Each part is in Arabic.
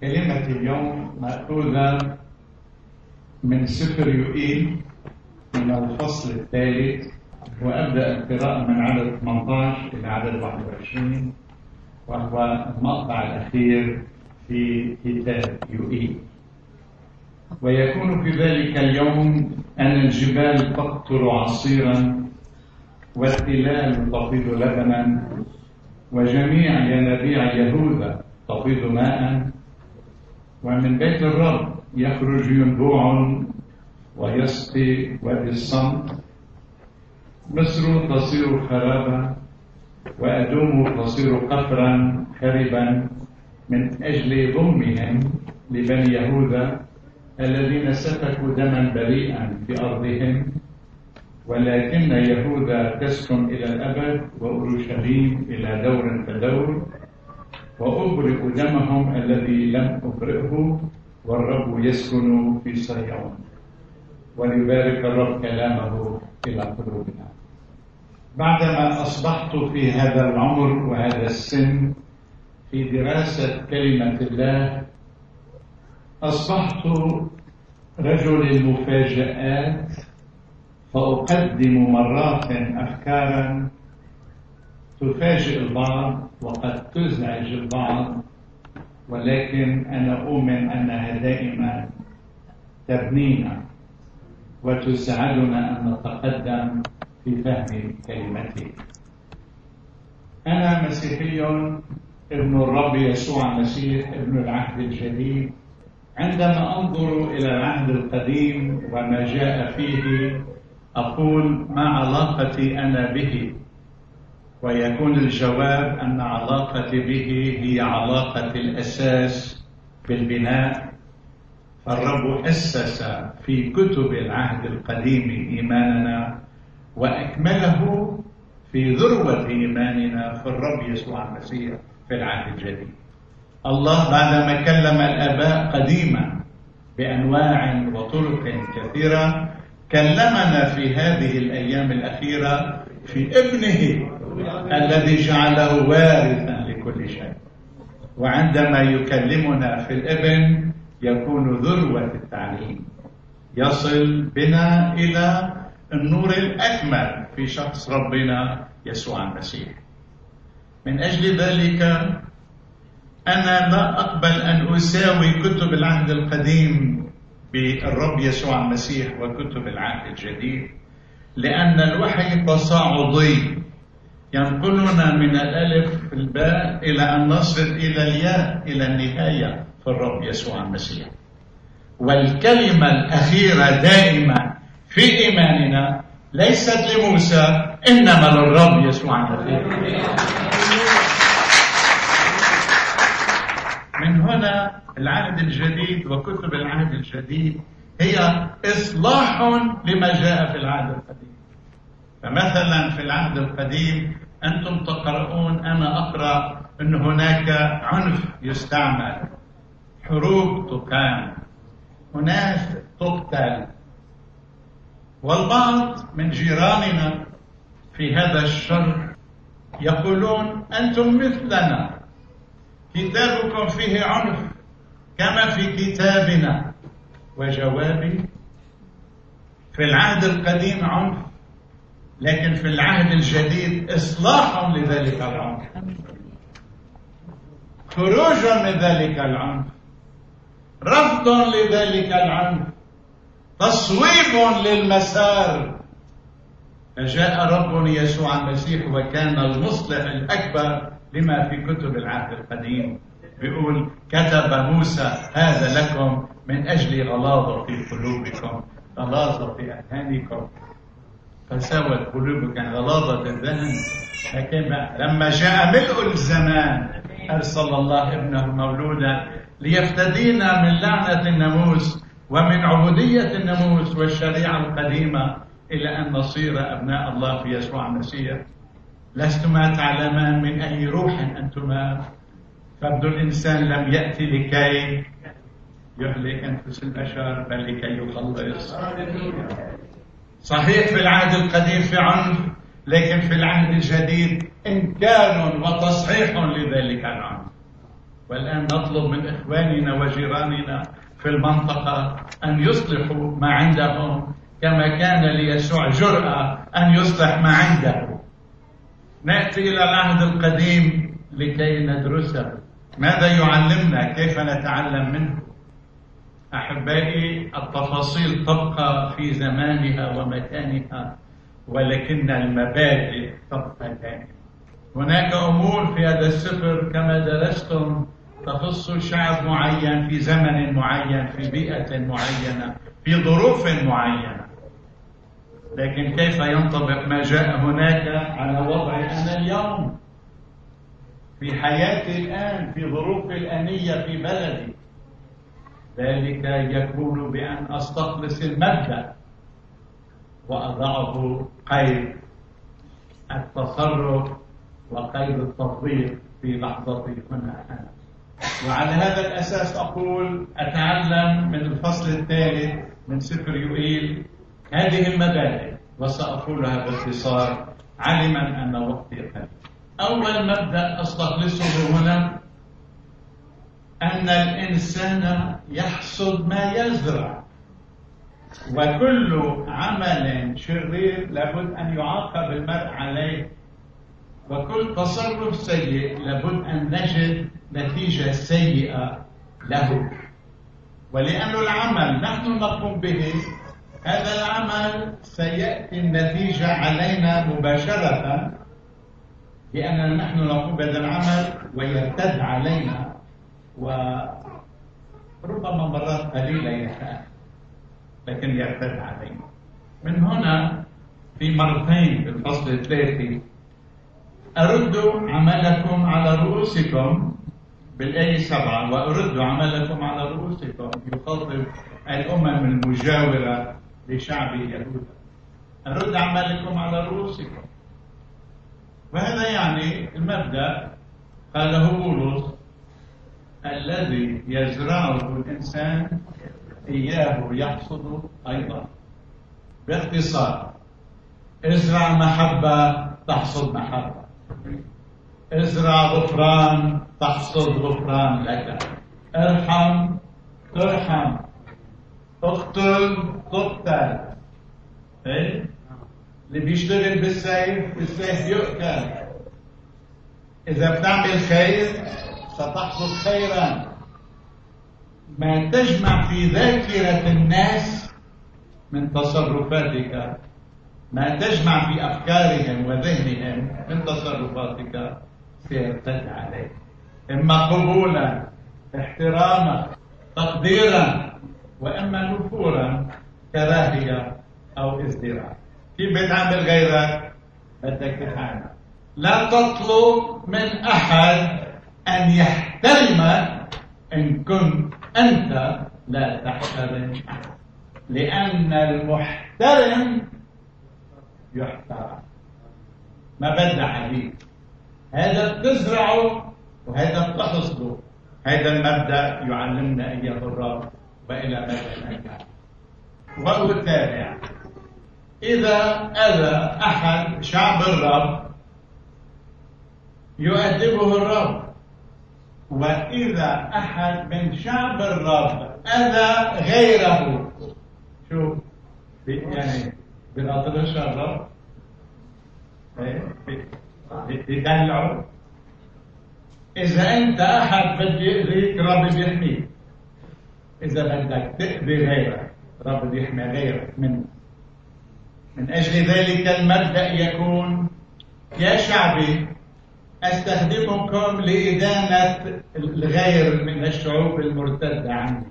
كلمة اليوم مأخوذة من سفر يوئيل من الفصل الثالث وأبدأ القراءة من عدد 18 إلى عدد 21 وهو المقطع الأخير في كتاب يوئيل ويكون في ذلك اليوم أن الجبال تقطر عصيرا والتلال تفيض لبنا وجميع ينابيع يهوذا تفيض ماء ومن بيت الرب يخرج ينبوع ويسقي وادي الصمت مصر تصير خرابا وأدوم تصير قفرا خربا من أجل ظلمهم لبني يهوذا الذين سفكوا دما بريئا في أرضهم. ولكن يهوذا تسكن إلى الأبد وأورشليم إلى دور فدور وأبرئ دمهم الذي لم أبرئه والرب يسكن في صهيون وليبارك الرب كلامه إلى قلوبنا. بعدما أصبحت في هذا العمر وهذا السن في دراسة كلمة الله أصبحت رجل المفاجآت فأقدم مرات أفكارا تفاجئ البعض وقد تزعج البعض ولكن أنا أؤمن أنها دائما تبنينا وتساعدنا أن نتقدم في فهم كلمته أنا مسيحي ابن الرب يسوع المسيح ابن العهد الجديد. عندما أنظر إلى العهد القديم وما جاء فيه أقول ما علاقتي أنا به. ويكون الجواب أن علاقتي به هي علاقة الأساس بالبناء. فالرب أسس في كتب العهد القديم إيماننا وأكمله في ذروة إيماننا في الرب يسوع المسيح في العهد الجديد. الله بعدما كلم الآباء قديما بأنواع وطرق كثيرة كلمنا في هذه الأيام الأخيرة في ابنه الذي جعله وارثا لكل شيء. وعندما يكلمنا في الابن يكون ذروة التعليم. يصل بنا إلى النور الأكمل في شخص ربنا يسوع المسيح. من أجل ذلك أنا لا أقبل أن أساوي كتب العهد القديم بالرب يسوع المسيح وكتب العهد الجديد. لأن الوحي تصاعدي ينقلنا من الألف الباء إلى أن نصل إلى الياء إلى النهاية في الرب يسوع المسيح. والكلمة الأخيرة دائما في إيماننا ليست لموسى إنما للرب يسوع المسيح. من هنا العهد الجديد وكتب العهد الجديد هي إصلاح لما جاء في العهد القديم. فمثلا في العهد القديم أنتم تقرؤون أنا أقرأ أن هناك عنف يستعمل. حروب تقام. أناس تقتل. والبعض من جيراننا في هذا الشر يقولون أنتم مثلنا. كتابكم فيه عنف كما في كتابنا. وجوابي في العهد القديم عنف لكن في العهد الجديد إصلاح لذلك العنف خروج من ذلك العنف رفض لذلك العنف تصويب للمسار. فجاء ربنا يسوع المسيح وكان المصلح الأكبر لما في كتب العهد القديم. بيقول كتب موسى هذا لكم من أجل غلاظة في قلوبكم غلاظة في أذهانكم. فسوت قلوبكم غلاظة الذهن. لكن لما جاء ملء الزمان أرسل الله ابنه مولودا ليفتدينا من لعنة الناموس ومن عبودية الناموس والشريعة القديمة إلى أن نصير أبناء الله في يسوع المسيح. لستما تعلمان من أي روح أنتما؟ فابن الإنسان لم يأتي لكي يهلك أنفس البشر بل لكي يخلص. صحيح في العهد القديم في عنف لكن في العهد الجديد إنكار وتصحيح لذلك العنف والآن نطلب من إخواننا وجيراننا في المنطقة أن يصلحوا ما عندهم كما كان ليسوع جرأة أن يصلح ما عنده. نأتي إلى العهد القديم لكي ندرسه. ماذا يعلمنا؟ كيف نتعلم منه؟ أحبائي التفاصيل تبقى في زمانها ومكانها ولكن المبادئ تبقى دائما هناك أمور في هذا السفر كما درستم تخص شعب معين في زمن معين في بيئة معينة في ظروف معينة. لكن كيف ينطبق ما جاء هناك على وضعي أنا اليوم؟ في حياتي الآن في ظروفي الآنية في بلدي. ذلك يكون بأن أستخلص المبدأ وأضعه قيد التصرف وقيد التطبيق في لحظتي هنا. أنا وعلى هذا الأساس أقول أتعلم من الفصل الثالث من سفر يوئيل هذه المبادئ وسأقولها باختصار علما أن وقتي قليل. أول مبدأ أستخلصه هنا أن الإنسان يحصد ما يزرع. وكل عمل شرير لابد أن يعاقب المرء عليه. وكل تصرف سيء لابد أن نجد نتيجة سيئة له. ولأن العمل نحن نقوم به هذا العمل سيأتي النتيجة علينا مباشرة لأننا نحن نقوم بهذا العمل ويرتد علينا. وربما مرات قليلة يخاف لكن يرتد علينا. من هنا في مرتين في الفصل الثالثي أرد عملكم على رؤوسكم بالآية سبعة وأرد عملكم على رؤوسكم يخاطب الأمم المجاورة لشعب يهوذا أرد عملكم على رؤوسكم. وهذا يعني المبدأ قاله بولس الذي يزرعه الإنسان إياه يحصد أيضا. باختصار إزرع محبة تحصد محبة. إزرع غفران تحصد غفران لك. ارحم ترحم اقتل تقتل إيه؟ اللي بيشتغل بالسيف السيف يؤكل. إذا بتعمل خير ستحصد خيرا. ما تجمع في ذاكرة الناس من تصرفاتك. ما تجمع في أفكارهم وذهنهم من تصرفاتك. سيرتد عليك. إما قبولا احتراما تقديرا وإما نفورا كراهية أو ازدراء. كيف بتعامل غيرك بدك تتعامل لا تطلب من أحد أن يحترمك إن كنت أنت لا تحترم. لأن المحترم يحترم. ما بدنا حديث. هذا بتزرعه وهذا بتحصده هذا المبدأ يعلمنا أيها الرب وإلى مدى الأيام وهو التابع. إذا أذى أحد شعب الرب يؤدبه الرب. وإذا أحد من شعب الرب أذى غيره. شوف يعني بنطرش الرب بيدلعه إذا أنت أحد بده يأذيك رب بيحميك إذا بدك تأذي غيرك رب بيحمي غيرك منه من أجل ذلك المبدأ يكون يا شعبي أستخدمكم لإدانة الغير من الشعوب المرتدة عني.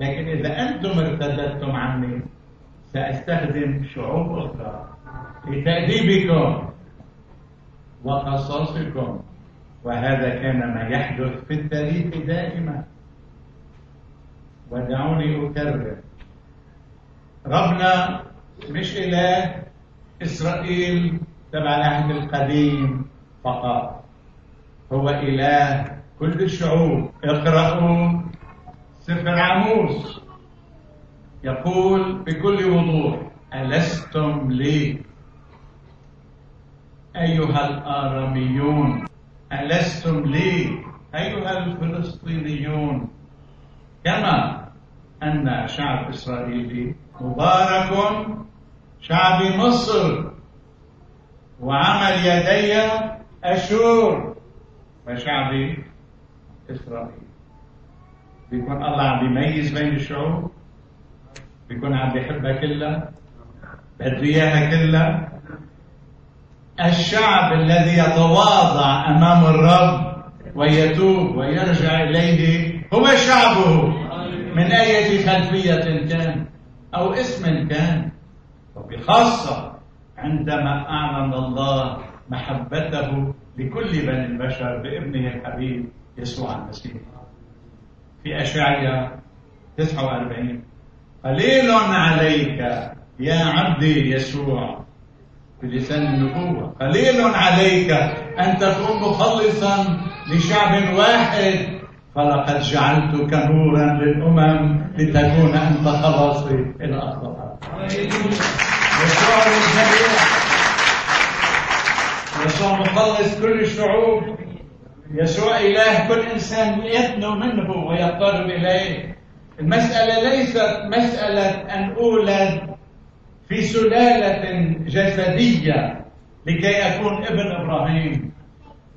لكن إذا أنتم ارتدتم عني سأستخدم شعوب أخرى لتأديبكم وقصاصكم. وهذا كان ما يحدث في التاريخ دائما. ودعوني أكرر. ربنا مش إله إسرائيل تبع العهد القديم. فقط. هو إله كل الشعوب. اقرأوا سفر عموس. يقول بكل وضوح ألستم لي؟ أيها الآراميون ألستم لي؟ أيها الفلسطينيون. كما أن شعب إسرائيل مبارك شعب مصر وعمل يدي أشور وشعب إسرائيل. بيكون الله عم بيميز بين الشعوب بيكون عم بيحبها كلها بده إياها كلها. الشعب الذي يتواضع أمام الرب ويتوب ويرجع إليه هو شعبه. من اية خلفية كان أو اسم كان؟ وبخاصة عندما اعلن الله محبته لكل بني البشر بابنه الحبيب يسوع المسيح. في أشعية 49 قليل عليك يا عبدي يسوع بلسان النبوة. قليل عليك أن تكون مخلصا لشعب واحد فلقد جعلتك نورا للأمم لتكون أنت خلاصي أقصى يسوع للجميع يسوع مخلص كل الشعوب يسوع إله كل إنسان يدنو منه ويقترب إليه. المسألة ليست مسألة أن أولد في سلالة جسدية لكي أكون ابن إبراهيم.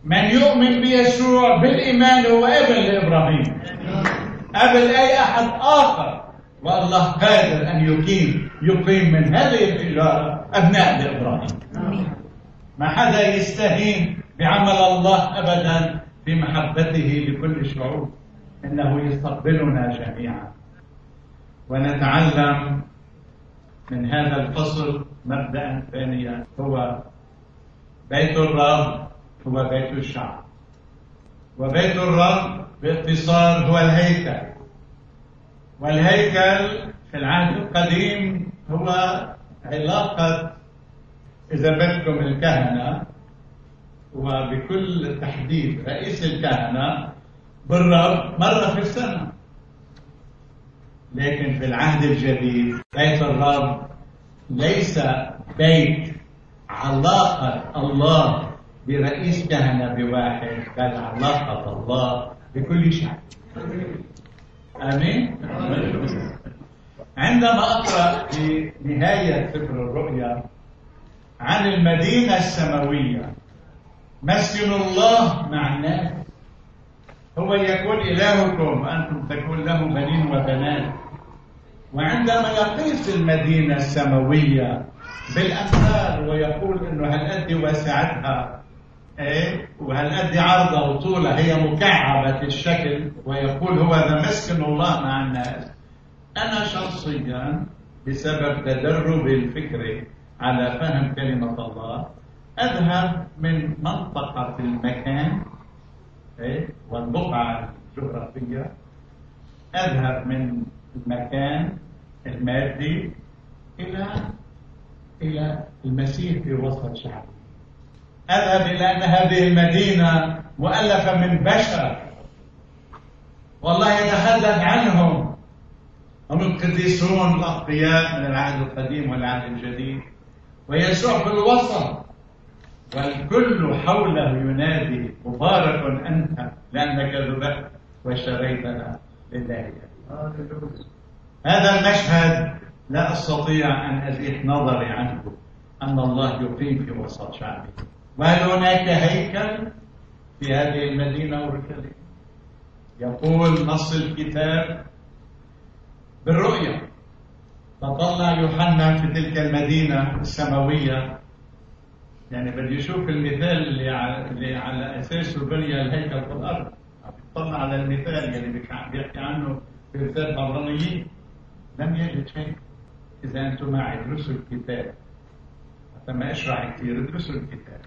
من يؤمن بيسوع بالإيمان هو ابن لإبراهيم. قبل أي أحد آخر. والله قادر أن يقيم يقيم من هذه الحجارة أبناء لإبراهيم. ما حدا يستهين بعمل الله أبدا في محبته لكل الشعوب إنه يستقبلنا جميعا. ونتعلم من هذا الفصل مبدا ثانيا. هو بيت الرب هو بيت الشعب. وبيت الرب باختصار هو الهيكل. والهيكل في العهد القديم هو علاقة إذا بدكم الكهنة وبكل تحديد رئيس الكهنة بالرب مرة في السنة. لكن في العهد الجديد بيت الرب ليس بيت علاقة الله برئيس كهنة بواحد بل علاقة الله بكل شعب آمين. عندما أقرأ في نهاية سفر الرؤيا عن المدينة السماوية. مسكن الله مع الناس. هو يكون إلهكم وأنتم تكون له بنين وبنات. وعندما يقيس المدينة السماوية بالأمثال ويقول إنه هالقد وسعتها إيه؟ وهالقد عرضها وطولها؟ هي مكعبة الشكل ويقول هو ذا مسكن الله مع الناس. أنا شخصيا بسبب تدربي الفكري على فهم كلمة الله أذهب من منطقة المكان إيه؟ والبقعة الجغرافية أذهب من المكان المادي إلى إلى المسيح في وسط شعبه. أذهب إلى أن هذه المدينة مؤلفة من بشر. والله يتحدث عنهم. هم القديسون الأقوياء من العهد القديم والعهد الجديد. ويسوع في الوسط. والكل حوله ينادي مبارك أنت لأنك ذبحت واشتريتنا لله. هذا المشهد لا أستطيع أن أزيح نظري عنه أن الله يقيم في وسط شعبه وهل هناك هيكل في هذه المدينة أورشليم يقول نص الكتاب فطلع يوحنا في تلك المدينة السماوية. يعني بدي يشوف المثال اللي على, اساسه بني الهيكل في الأرض. عم يطلع على المثال يعني بيحكي عنه في رسالة العبرانيين لم يجد شيء. إذا أنتم معي ادرسوا الكتاب. حتى ما أشرح كثير ادرسوا الكتاب.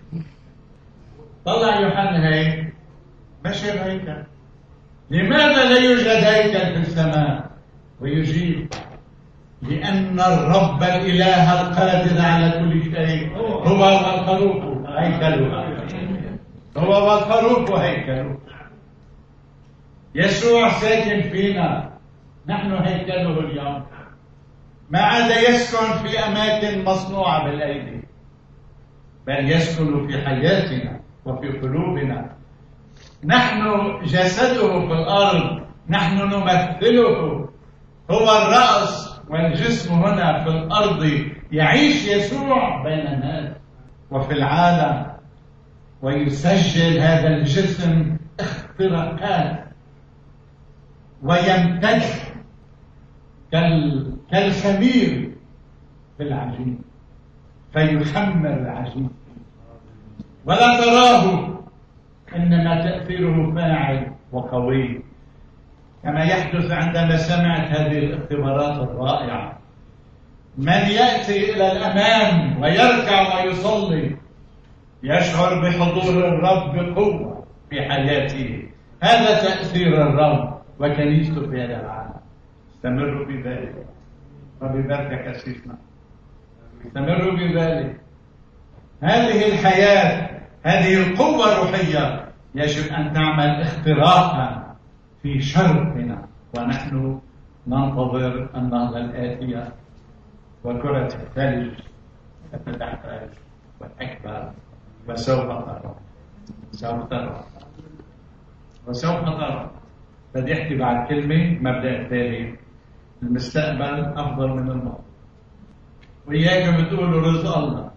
طلع يوحنا هيك مشي الهيكل لماذا لا يوجد هيكل في السماء؟ ويجيب. لأن الرب الإله القادر على كل شيء هو والخروف هيكلها هو والخروف هيكله يسوع ساكن فينا. نحن هيكله اليوم. ما عاد يسكن في أماكن مصنوعة بالأيدي. بل يسكن في حياتنا وفي قلوبنا. نحن جسده في الأرض. نحن نمثله. هو الرأس والجسم هنا في الأرض يعيش يسوع بين الناس وفي العالم ويسجل هذا الجسم اختراقات ويمتد كالخمير في العجين فيخمر العجين. ولا تراه إنما تأثيره فاعل وقوي. كما يحدث عندما سمعت هذه الاختبارات الرائعة. من يأتي إلى الأمام ويركع ويصلي يشعر بحضور الرب بقوة في حياته. هذا تأثير الرب وكنيسته في هذا العالم. استمروا بذلك. وببركه كسيسنا استمروا بذلك. هذه الحياة هذه القوة الروحية يجب أن تعمل اختراقا. في شرقنا ونحن ننتظر النهضة الآتية وكرة الثلج تتحتاج وتكبر وسوف ترى سوف ترى. وسوف ترى. بدي احكي بعد كلمة مبدأ التالي المستقبل أفضل من الماضي. وإياكم تقولوا رزق الله.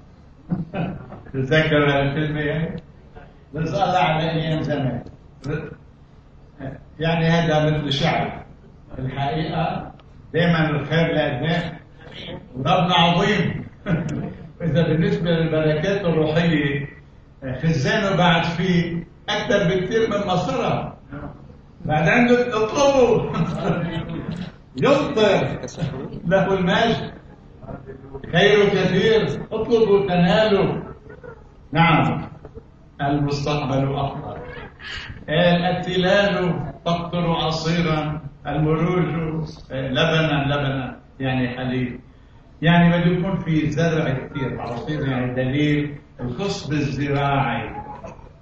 تذكر الكلمة يعني؟ رزق الله على أيام زمان يعني هذا مثل شعر الحقيقة دائما الخير لأبناء وربنا عظيم. إذا بالنسبة للبركات الروحية خزانه بعد فيه أكثر بكثير من مصرها بعد عنده اطلبوا يمطر له المجد خير كثير. اطلبوا تنالوا نعم. المستقبل أفضل. التلال تقطر عصيرا المروج لبنا لبنا يعني حليب. يعني بده يكون في زرع كثير عصير يعني دليل الخصب الزراعي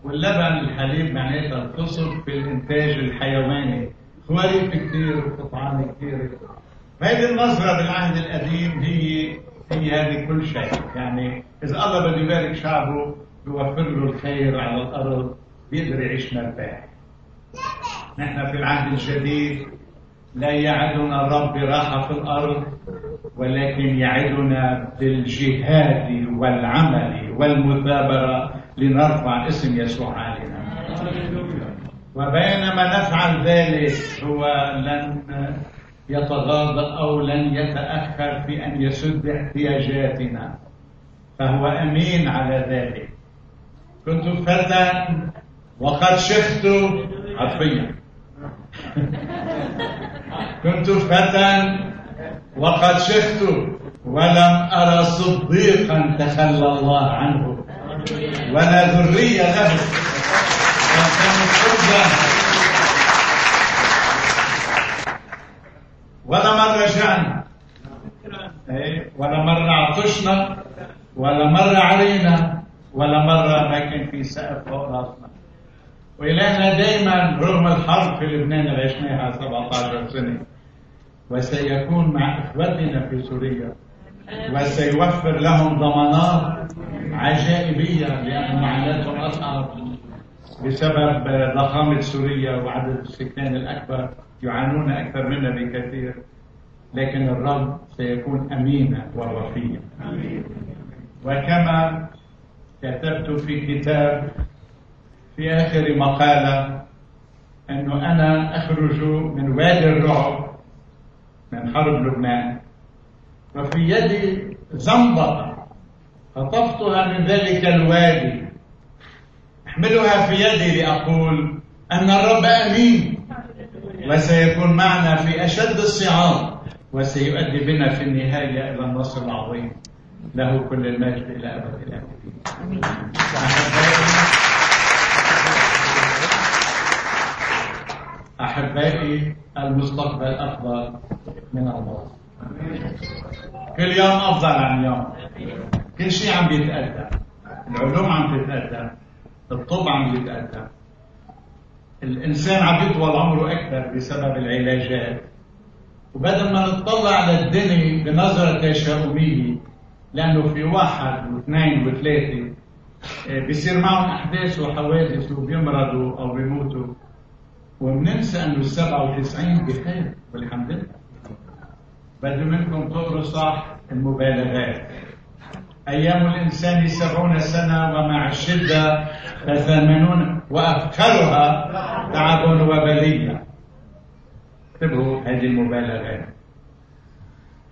واللبن الحليب معناتها الخصب في الإنتاج الحيواني. خواريف كثير وقطعان كثير. هذه النظرة بالعهد القديم هي هي هذه كل شيء. يعني إذا الله بده يبارك شعبه بيوفر له الخير على الأرض بيقدر يعيش مرتاح. نحن في العهد الجديد لا يعدنا الرب براحة في الأرض ولكن يعدنا بالجهاد والعمل والمثابرة لنرفع اسم يسوع علينا. وبينما نفعل ذلك هو لن يتغاضى أو لن يتأخر في أن يسد احتياجاتنا. فهو أمين على ذلك. كنت فتى وقد شفت حرفيا كنت فتى وقد شفت ولم أرى صديقا تخلى الله عنه ولا ذرية له. ولا مرة جعنا ولا مرة عطشنا ولا مرة علينا ولا مرة ما كان في سقف فوق راسنا. وإلهنا دائما رغم الحرب في لبنان اللي عشناها 17 سنة. وسيكون مع إخوتنا في سوريا. وسيوفر لهم ضمانات عجائبية لأن معاناتهم أصعب بسبب ضخامة سوريا وعدد السكان الأكبر. يعانون أكثر منا بكثير. لكن الرب سيكون أمينا ووفيا. وكما كتبت في كتاب في آخر مقالة أنه أنا أخرج من وادي الرعب من حرب لبنان. وفي يدي زنبقة خطفتها من ذلك الوادي. أحملها في يدي لأقول أن الرب أمين. وسيكون معنا في أشد الصعاب. وسيؤدي بنا في النهاية إلى النصر العظيم. له كل المجد إلى أبد الآبدين أحبائي المستقبل أفضل من الماضي كل يوم أفضل عن يوم. كل شيء عم بيتقدم. العلوم عم تتقدم. الطب عم بيتقدم. الإنسان عم يطول عمره أكثر بسبب العلاجات. وبدل ما نطلع على الدنيا بنظرة تشاؤمية لأنه في واحد واثنين وثلاثة آه، بيصير معهم أحداث وحوادث وبيمرضوا أو بيموتوا. وبننسى انه ال 97 بخير والحمد لله. بدي منكم تقروا صح المبالغات. أيام الإنسان سبعون سنة ومع الشدة فثمانون وأفكرها تعب وبلية انتبهوا هذه المبالغات.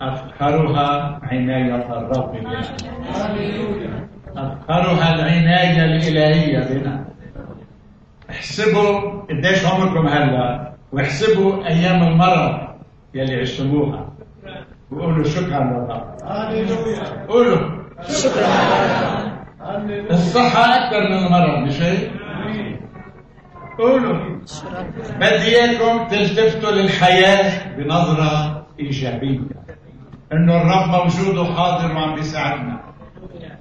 أفكرها عناية الرب بنا. أفكرها العناية الإلهية بنا. احسبوا قديش عمركم هلا واحسبوا أيام المرض يلي عشتموها. وقولوا شكرا لله. قولوا. الصحة أكثر من المرض مش هيك؟ قولوا. بدي إياكم تلتفتوا للحياة بنظرة إيجابية. إنه الرب موجود وحاضر وعم بيساعدنا.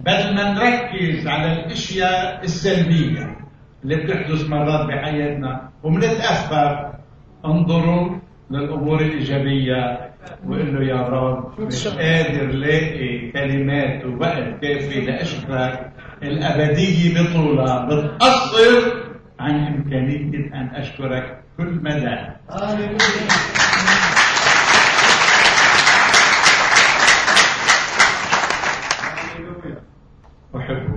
بدل ما نركز على الأشياء السلبية اللي بتحدث مرات بحياتنا ومن الاسباب انظروا للأمور الإيجابية وقول له يا رب مش قادر لاقي كلمات ووقت كافي لأشكرك الأبدية بطولها بتقصر عن إمكانية أن أشكرك كل مدى. أحبه